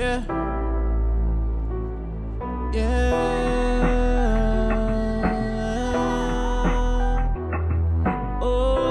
Yeah. Yeah. Oh.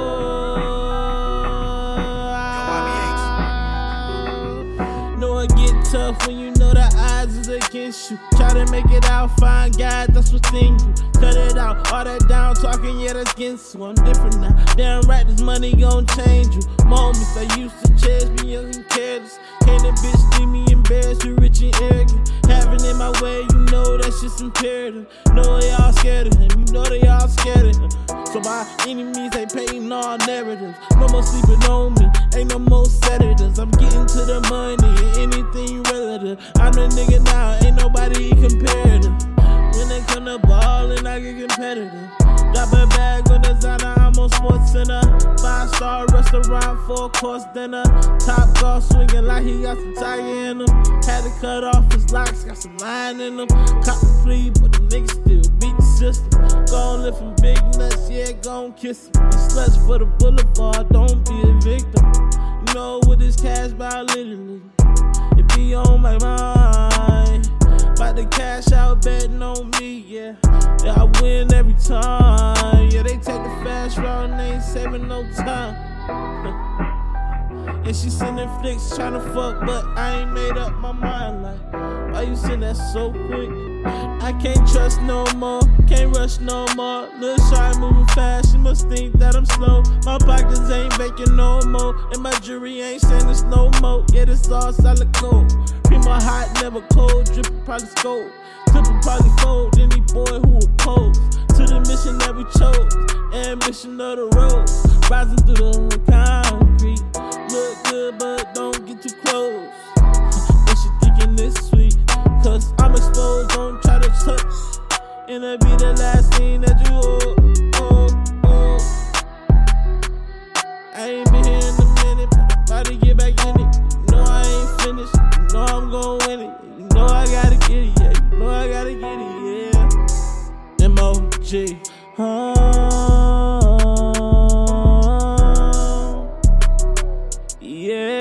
Know it get tough when you know the odds is against you. Try to make it out, find God, that's what's in you. Cut it out, all that down talking, yeah, that's against you. I'm different now. Damn right, this money gon' change you. Moments I used to chase me young and careless. Can't a bitch leave me embarrassed, you rich and arrogant. Having it my way, you know that's just imperative. Know they all scared of him, you know they all scared of him. So by any means, they painting all narratives. No more sleeping on me, ain't no more sedatives. I'm getting to the money and anything relative. I'm the nigga now, ain't nobody comparative. When they come to ball, and I get competitive. Drop a bag on designer, I'm on Sports Center. Five star restaurant, four course dinner. Top golf swinging like he got some tiger in him. Had to cut off his locks, got some line in them. Cop the plea, but the nigga still beat the system. Gon' lift from big nuts, yeah, gon' kiss him. The sluts for the boulevard, don't be a victim. You know what this cash by literally. It be on my mind. About to cash out, betting on me, yeah. Yeah, I win every time. And ain't saving no time. And she sending flicks tryna fuck, but I ain't made up my mind. Like, why you send that so quick? I can't trust no more, can't rush no more. Little shy moving fast, she must think that I'm slow. My pockets ain't vacant no more, and my jewelry ain't saying it's no more. Yeah, this all solid gold. Primo hot, never cold, dripping probably scope. Clipping probably fold, any boy who rising through the concrete. Look good, but don't get too close. What you thinking this sweet? Cause I'm exposed, don't try to touch. And it'll be the last thing that you hold. Oh, oh. yeah.